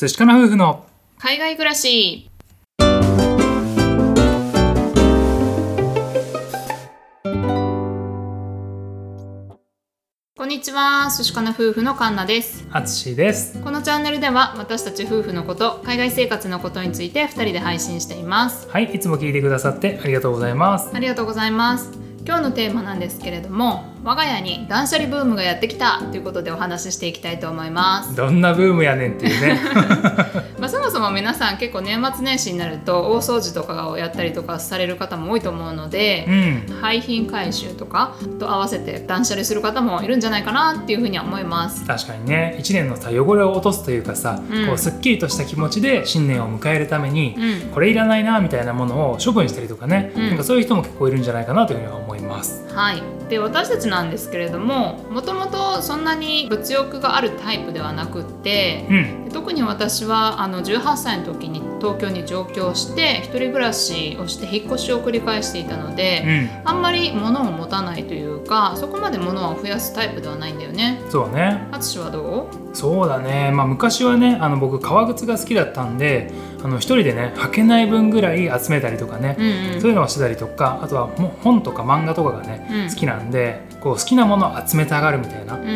寿司かな夫婦の海外暮らし。こんにちは。寿司かな夫婦のカンナです。あつしです。このチャンネルでは私たち夫婦のこと海外生活のことについて2人で配信しています。はいいつも聞いてくださってありがとうございます。ありがとうございます。今日のテーマなんですけれども我が家に断捨離ブームがやってきたということでお話ししていきたいと思います。どんなブームやねんっていうね。まあ、そもそも皆さん結構年末年始になると大掃除とかをやったりとかされる方も多いと思うので、うん。廃品回収とかと合わせて断捨離する方もいるんじゃないかなっていうふうには思います。確かにね。一年のさ汚れを落とすというかさ、うん。こうすっきりとした気持ちで新年を迎えるために、うん。これいらないなみたいなものを処分したりとかね、うん。なんかそういう人も結構いるんじゃないかなというふうには思います。はい、で私たちなんですけれどももともとそんなに物欲があるタイプではなくってうん。特に私はあの18歳の時に東京に上京して一人暮らしをして引っ越しを繰り返していたので、うん。あんまり物を持たないというかそこまで物を増やすタイプではないんだよね。そうね。淳はどそうだね。まあ昔はねあの僕革靴が好きだったんであの一人でね履けない分ぐらい集めたりとかね、ううんうん。そういうのをしてたりとかあとは本とか漫画とかがね、うん。好きなんでこう好きなものを集めたがるみたいな。うん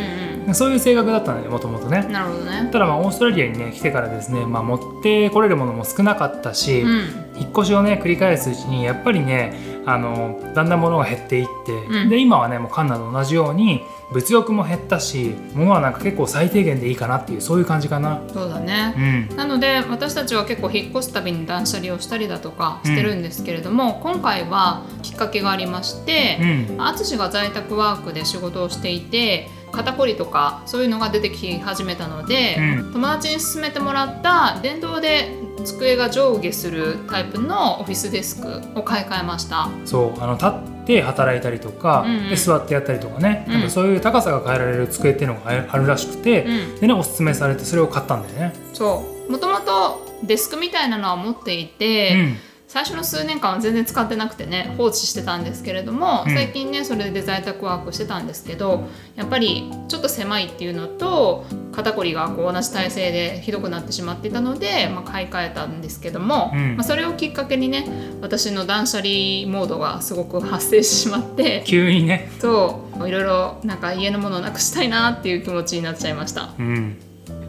うん。そういう性格だったんだよもともとね。なるほどね。ただまあオーストラリアにね来てからですね、まあ、持ってこれるものも少なかったし、うん。引っ越しをね繰り返すうちにやっぱりねあのだんだん物が減っていって、うん。で今はねもうカンナと同じように物欲も減ったし物はなんか結構最低限でいいかなっていうそういう感じかな。そうだね。う。ん。なので私たちは結構引っ越すたびに断捨離をしたりだとかしてるんですけれども、今回はきっかけがありましてう、ん。淳が在宅ワークで仕事をしていて肩こりとかそういうのが出てき始めたので、うん。友達に勧めてもらった電動で机が上下するタイプのオフィスデスクを買い替えました。そうあの立って働いたりとか、うんうん。で座ってやったりとかね、うん。なんかそういう高さが変えられる机っていうのがあるあるらしくて、うん。でねおすすめされてそれを買ったんだよね。そう。もともとデスクみたいなのは持っていて、うん最初の数年間は全然使ってなくてね放置してたんですけれども、うん。最近ねそれで在宅ワークしてたんですけどやっぱりちょっと狭いっていうのと肩こりがこう同じ体勢でひどくなってしまっていたので、まあ、買い替えたんですけども、うん。まあ、それをきっかけにね私の断捨離モードがすごく発生してしまって急にね、そういろいろなんか家のものをなくしたいなっていう気持ちになっちゃいました。うん。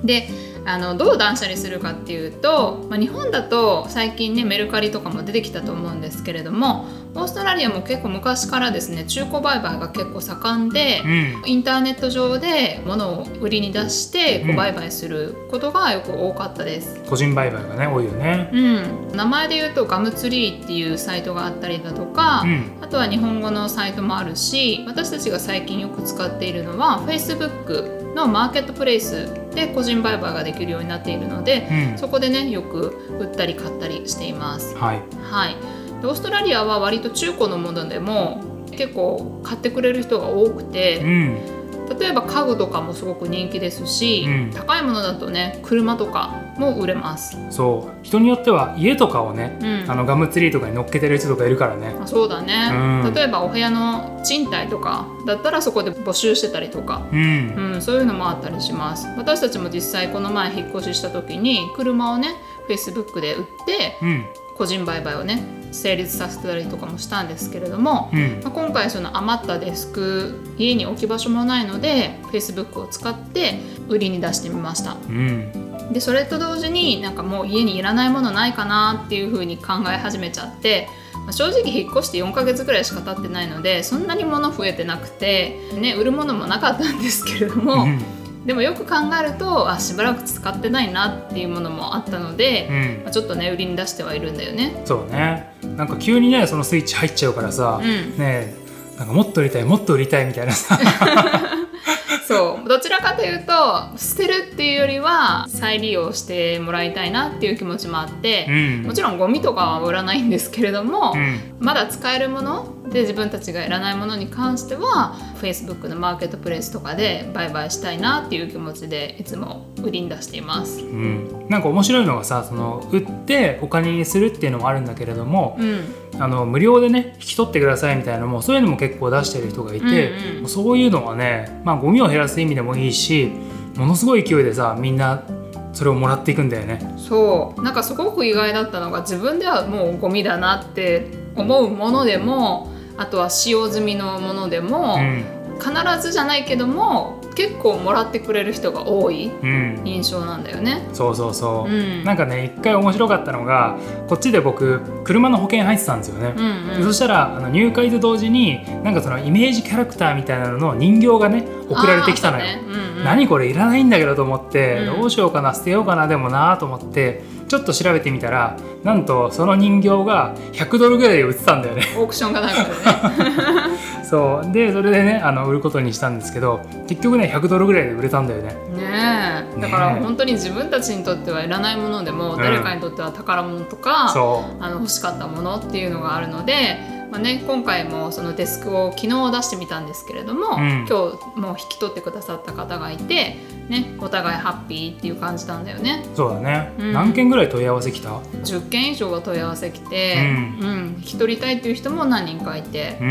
であのどう断捨離するかっていうと、まあ、日本だと最近ねメルカリとかも出てきたと思うんですけれどもオーストラリアも結構昔からですね中古売買が結構盛んで、うん。インターネット上で物を売りに出して売買することがよく多かったです。個人売買がね多いよね。うん、名前で言うとガムツリーっていうサイトがあったりだとか、うん。あとは日本語のサイトもあるし私たちが最近よく使っているのは Facebook のマーケットプレイスで個人売買ができるようになっているので、うん。そこでねよく売ったり買ったりしています。はい。はい、でオーストラリアは割と中古のものでも結構買ってくれる人が多くうてん例えば家具とかもすごく人気ですし、うん。高いものだとね車とかも売れます。そう。人によっては家とかをね、うん。あのガムツリーとかに乗っけてる人とかいるからね。あそうだね、うん。例えばお部屋の賃貸とかだったらそこで募集してたりとか、うん。うん、そういうのもあったりします。私たちも実際この前引っ越しした時に車をね Facebook で売ってうん。個人売買をね成立させたりとかもしたんですけれども、うん。まあ今回その余ったデスク家に置き場所もないので Facebook を使って売りに出してみました。うん。でそれと同時になんかもう家にいらないものないかなっていう風に考え始めちゃってまあ正直引っ越して4ヶ月ぐらいしか経ってないのでそんなに物増えてなくて、ね、売るものもなかったんですけれども、うんでもよく考えるとあしばらく使ってないなっていうものもあったので、うん。まあちょっとね売りに出してはいるんだよね。そうね。なんか急にねそのスイッチ入っちゃうからさ、うん。ねえなんかもっと売りたいもっと売りたいみたいなさ。そう。どちらかというと捨てるっていうよりは再利用してもらいたいなっていう気持ちもあって、うん。もちろんゴミとかは売らないんですけれども、うん。まだ使えるもので自分たちがいらないものに関しては Facebook のマーケットプレイスとかで売買したいなっていう気持ちでいつも売りに出しています。うん、なんか面白いのがさその売ってお金にするっていうのもあるんだけれども、うん、あの無料でね引き取ってくださいみたいなのもそういうのも結構出してる人がいて、うんうん。そういうのはね、まあ、ゴミを減らす意味でもいいしものすごい勢いでさみんなそれをもらっていくんだよね。そう。なんかすごく意外だったのが自分ではもうゴミだなって思うものでもあとは使用済みのものでも、うん。必ずじゃないけども結構もらってくれる人が多いうん。印象なんだよね。そうそうそう、うん。なんかね一回面白かったのがこっちで僕車の保険入ってたんですよね、うんうん。そしたらあの入会と同時になんかそのイメージキャラクターみたいなのの人形がね送られてきたのよ、ね。うんうん。何これいらないんだけどと思って、うん。どうしようかな捨てようかなでもなと思ってちょっと調べてみたらなんとその人形が100ドルぐらいで売ってたんだよね。オークションがなんかでね。そう。でそれでねあの売ることにしたんですけど結局ね100ドルぐらいで売れたんだよね。ねえ。だから本当に自分たちにとってはいらないものでも、ん。誰かにとっては宝物とかそあの欲しかったものっていうのがあるので、まあね、今回もそのデスクを昨日出してみたんですけれども、うん。今日もう引き取ってくださった方がいて、ね、お互いハッピーっていう感じなんだよね。うそうだね、うん。何件ぐらい問い合わせ来た？10件以上が問い合わせ来て、ううん。引き取りたいっていう人も何人かいてう、ん。う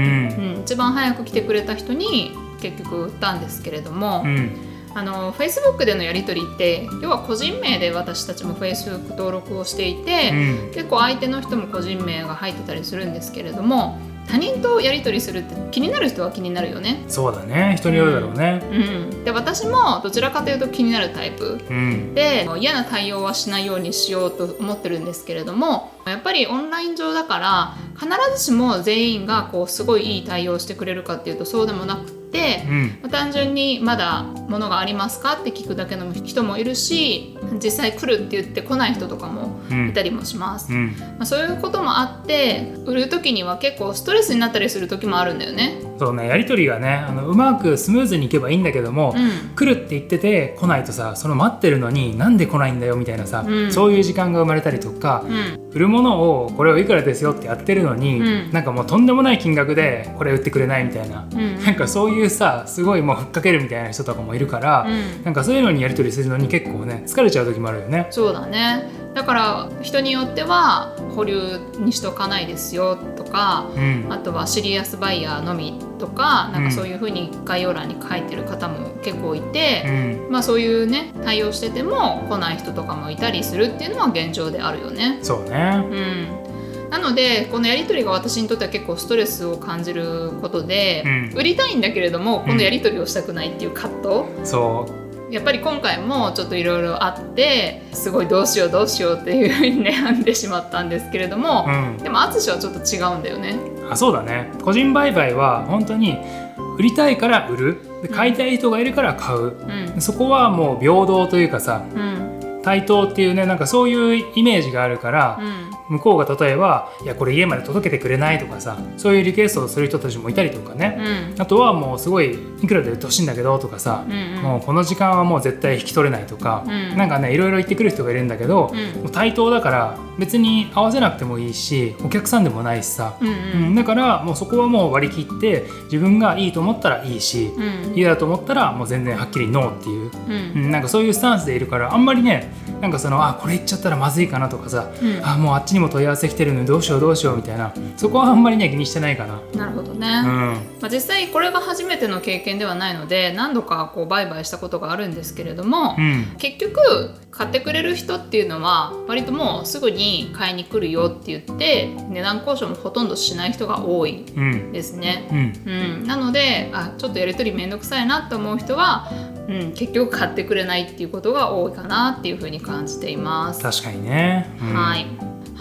ん、一番早く来てくれた人に結局売ったんですけれども、うんあの Facebook でのやり取りって要は個人名で私たちも Facebook 登録をしていて、うん。結構相手の人も個人名が入ってたりするんですけれども他人とやり取りするって気になる人は気になるよね。そうだね。人によるだろうね。うん、で私もどちらかというと気になるタイプ。うん。で嫌な対応はしないようにしようと思ってるんですけれどもやっぱりオンライン上だから必ずしも全員がこうすごいいい対応してくれるかっていうとそうでもなくって、うん。まあ単純にまだ物がありますかって聞くだけの人もいるし実際来るって言って来ない人とかもうんいたりもします、うん。まあ、そういうこともあって売る時には結構ストレスになったりする時もあるんだよね。そうねやり取りがねあのうまくスムーズにいけばいいんだけども、うん。来るって言ってて来ないとさその待ってるのになんで来ないんだよみたいなさ、うん。そういう時間が生まれたりとか、うん。売るものをこれをいくらですよってやってるのに、うん。なんかもうとんでもない金額でこれ売ってくれないみたいな、うん。なんかそういうさすごいもうふっかけるみたいな人とかもいるから、うん。なんかそういうのにやり取りするのに結構ね疲れちゃう時もあるよね。そうだねだから人によっては保留にしとかないですよとかうん。あとはシリアスバイヤーのみとかなんかそういうふうに概要欄に書いてる方も結構いて、うん。まあそういうね対応してても来ない人とかもいたりするっていうのは現状であるよね。そうね。うん、なのでこのやり取りが私にとっては結構ストレスを感じることで、うん。売りたいんだけれどもこのやり取りをしたくないっていう葛藤、そうやっぱり今回もちょっといろいろあってすごいどうしようどうしようっていうふうに悩んでしまったんですけれども、うん。でも淳はちょっと違うんだよね。あそうだね。個人売買は本当に売りたいから売る。で買いたい人がいるから買う、うん。そこはもう平等というかさうん。対等っていうねなんかそういうイメージがあるから、うん向こうが例えば「いやこれ家まで届けてくれない」とかさそういうリクエストをする人たちもいたりとかね、うん。あとはもうすごいいくらで売ってほしいんだけどとかさ、うんうん。もうこの時間はもう絶対引き取れないとか、うん。なんかねいろいろ言ってくる人がいるんだけど、うんもう対等だから別に合わせなくてもいいしお客さんでもないしさ、うんうん。だからもうそこはもう割り切って自分がいいと思ったらいいし、うん。嫌だと思ったらもう全然はっきりノーっていう、うん。うんなんかそういうスタンスでいるからあんまりねなんかそのあこれ言っちゃったらまずいかなとかさ、うん。あもうあっちにも問い合わせ来てるのにどうしようどうしようみたいな。そこはあんまりね気にしてないかな。なるほどね、うん。まあ、実際これが初めての経験ではないので何度かこう売買したことがあるんですけれども、うん。結局買ってくれる人っていうのは割ともうすぐに買いに来るよって言って値段交渉もほとんどしない人が多いうん。ですね。うん。うん、なのであちょっとやり取り面倒くさいなと思う人は、うん、結局買ってくれないっていうことが多いかなっていうふうに感じています。確かにね、うん。はい、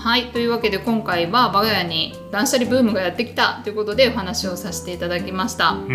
はい、というわけで今回は我が家に断捨離ブームがやってきたということでお話をさせていただきました。うんう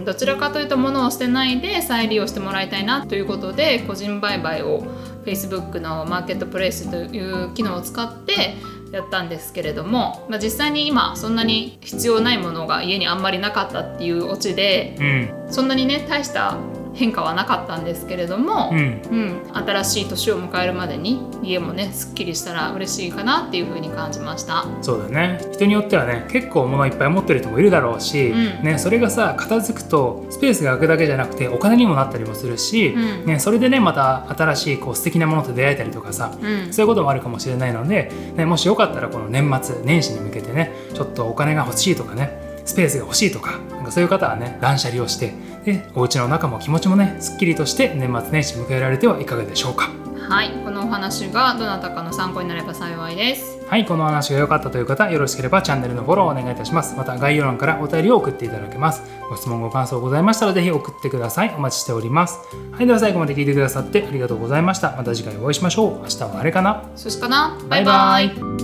ん、どちらかというと物を捨てないで再利用してもらいたいなということで個人売買を Facebook のマーケットプレイスという機能を使ってやったんですけれども、まあ、実際に今そんなに必要ないものが家にあんまりなかったっていうオチでうんそんなにね大した変化はなかったんですけれども、うん。うん、新しい年を迎えるまでに家もねすっきりしたら嬉しいかなっていう風に感じました。そうだね。人によってはね結構物いっぱい持ってる人もいるだろうし、うん。ね、それがさ片付くとスペースが空くだけじゃなくてお金にもなったりもするし、うん。ね、それでねまた新しいこう素敵なものと出会えたりとかさ、うん。そういうこともあるかもしれないので、ね、もしよかったらこの年末年始に向けてねちょっとお金が欲しいとかねスペースが欲しいとかなんかそういう方はね断捨離をしてでお家の中も気持ちもねすっきりとして年末年始迎えられてはいかがでしょうか？はいこのお話がどなたかの参考になれば幸いですはい、この話が良かったという方、よろしければチャンネルのフォローをお願いいたします。また概要欄からお便りを送っていただけます。ご質問、ご感想ございましたら、ぜひ送ってください。お待ちしております。はい、では最後まで聞いてくださってありがとうございました。また次回お会いしましょう。明日はあれかな？そしかな？バイバイ